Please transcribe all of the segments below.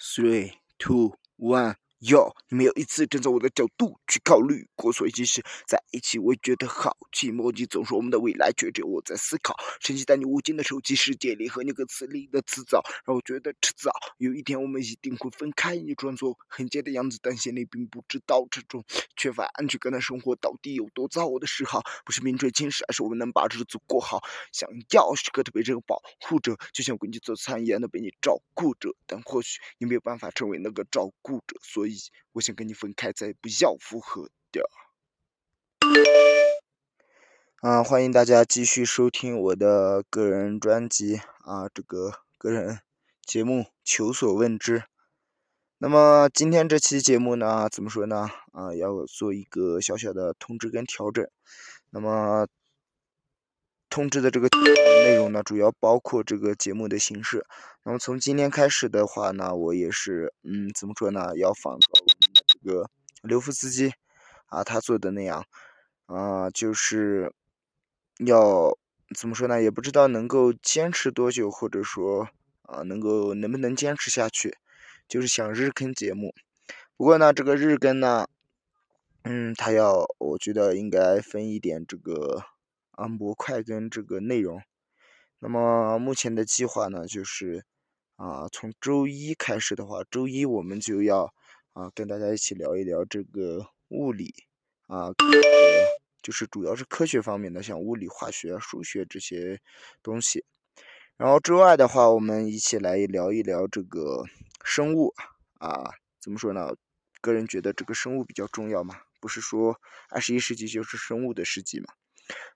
Three, two, one. 哟，你没有一次站在我的角度去考虑过，所以即使在一起，我也觉得好寂寞。你总说我们的未来，却只有我在思考。沉浸在你无尽的手机世界里，和你歌词里的词藻，让我觉得迟早有一天我们一定会分开。你装作很贱的样子，但心里并不知道这种缺乏安全感的生活到底有多糟。我的嗜好不是名垂青史，而是我们能把日子过好。想要时刻都被这个保护着，就像闺女做餐一样的被你照顾着。但或许你没有办法成为那个照顾者，所以。我想跟你分开，再不要复合的。啊，欢迎大家继续收听我的个人专辑啊，这个个人节目《求所问之》。那么今天这期节目呢，怎么说呢？啊，要做一个小小的通知跟调整。那么通知的这个内容呢，主要包括这个节目的形式。那么从今天开始的话呢，我也是，嗯，怎么说呢？要仿照这个刘夫斯基啊，他做的那样，啊，就是要怎么说呢？也不知道能够坚持多久，或者说啊，能够能不能坚持下去？就是想日更节目。不过呢，这个日更呢，嗯，他要，我觉得应该分一点这个。啊，模块跟这个内容，那么目前的计划呢，就是啊，从周一开始的话，周一我们就要啊，跟大家一起聊一聊这个物理啊，就是主要是科学方面的，像物理、化学、数学这些东西。然后周二的话，我们一起来聊一聊这个生物啊，怎么说呢？个人觉得这个生物比较重要嘛，不是说二十一世纪就是生物的世纪嘛。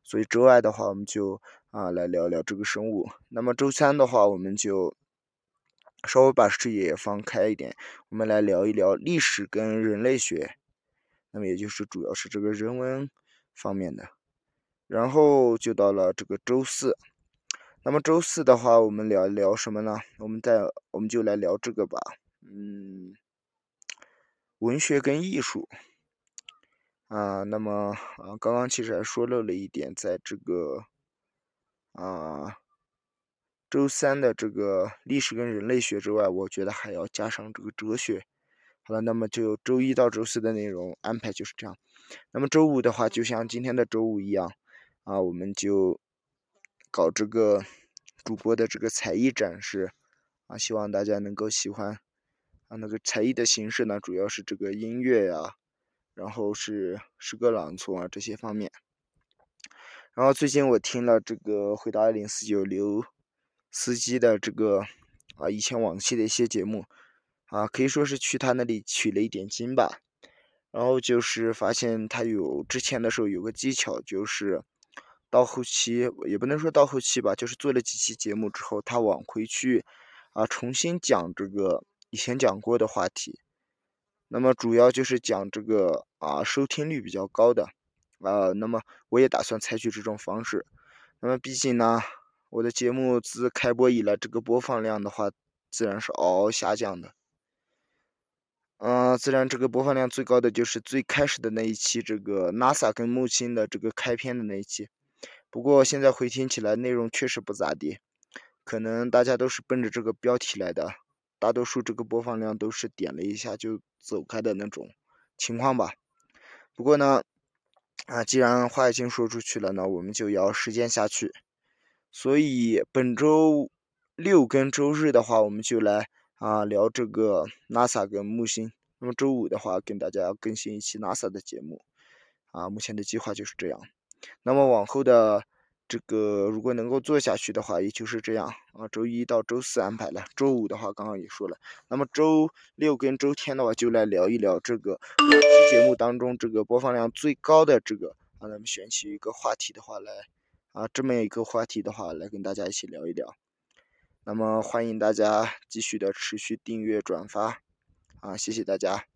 所以周二的话，我们就啊来聊聊这个生物。那么周三的话，我们就稍微把视野放开一点，我们来聊一聊历史跟人类学。那么也就是主要是这个人文方面的。然后就到了这个周四。那么周四的话，我们聊一聊什么呢？我们再我们就来聊这个吧。嗯，文学跟艺术。啊，那么啊，刚刚其实还说漏了一点，在这个啊周三的这个历史跟人类学之外，我觉得还要加上这个哲学。好了，那么就周一到周四的内容安排就是这样。那么周五的话，就像今天的周五一样啊，我们就搞这个主播的这个才艺展示啊，希望大家能够喜欢啊。那个才艺的形式呢，主要是这个音乐呀。然后是诗歌朗诵啊这些方面，然后最近我听了这个回答二零四九刘司机的这个啊以前往期的一些节目啊，可以说是去他那里取了一点经吧。然后就是发现他有之前的时候有个技巧，就是到后期也不能说到后期吧，就是做了几期节目之后，他往回去啊重新讲这个以前讲过的话题。那么主要就是讲这个啊，收听率比较高的，啊，那么我也打算采取这种方式。那么毕竟呢，我的节目自开播以来，这个播放量的话，自然是嗷嗷下降的。嗯，自然这个播放量最高的就是最开始的那一期，这个 NASA 跟木星的这个开篇的那一期。不过现在回听起来，内容确实不咋地，可能大家都是奔着这个标题来的。大多数这个播放量都是点了一下就走开的那种情况吧。不过呢，啊，既然话已经说出去了呢，我们就要实践下去。所以本周六跟周日的话，我们就来啊聊这个 NASA 跟木星。那么周五的话，跟大家更新一期 NASA 的节目。啊，目前的计划就是这样。那么往后的。这个如果能够做下去的话，也就是这样啊。周一到周四安排了，周五的话刚刚也说了。那么周六跟周天的话，就来聊一聊这个本期节目当中这个播放量最高的这个啊，咱们选取一个话题的话来啊，这么一个话题的话来跟大家一起聊一聊。那么欢迎大家继续的持续订阅转发啊，谢谢大家。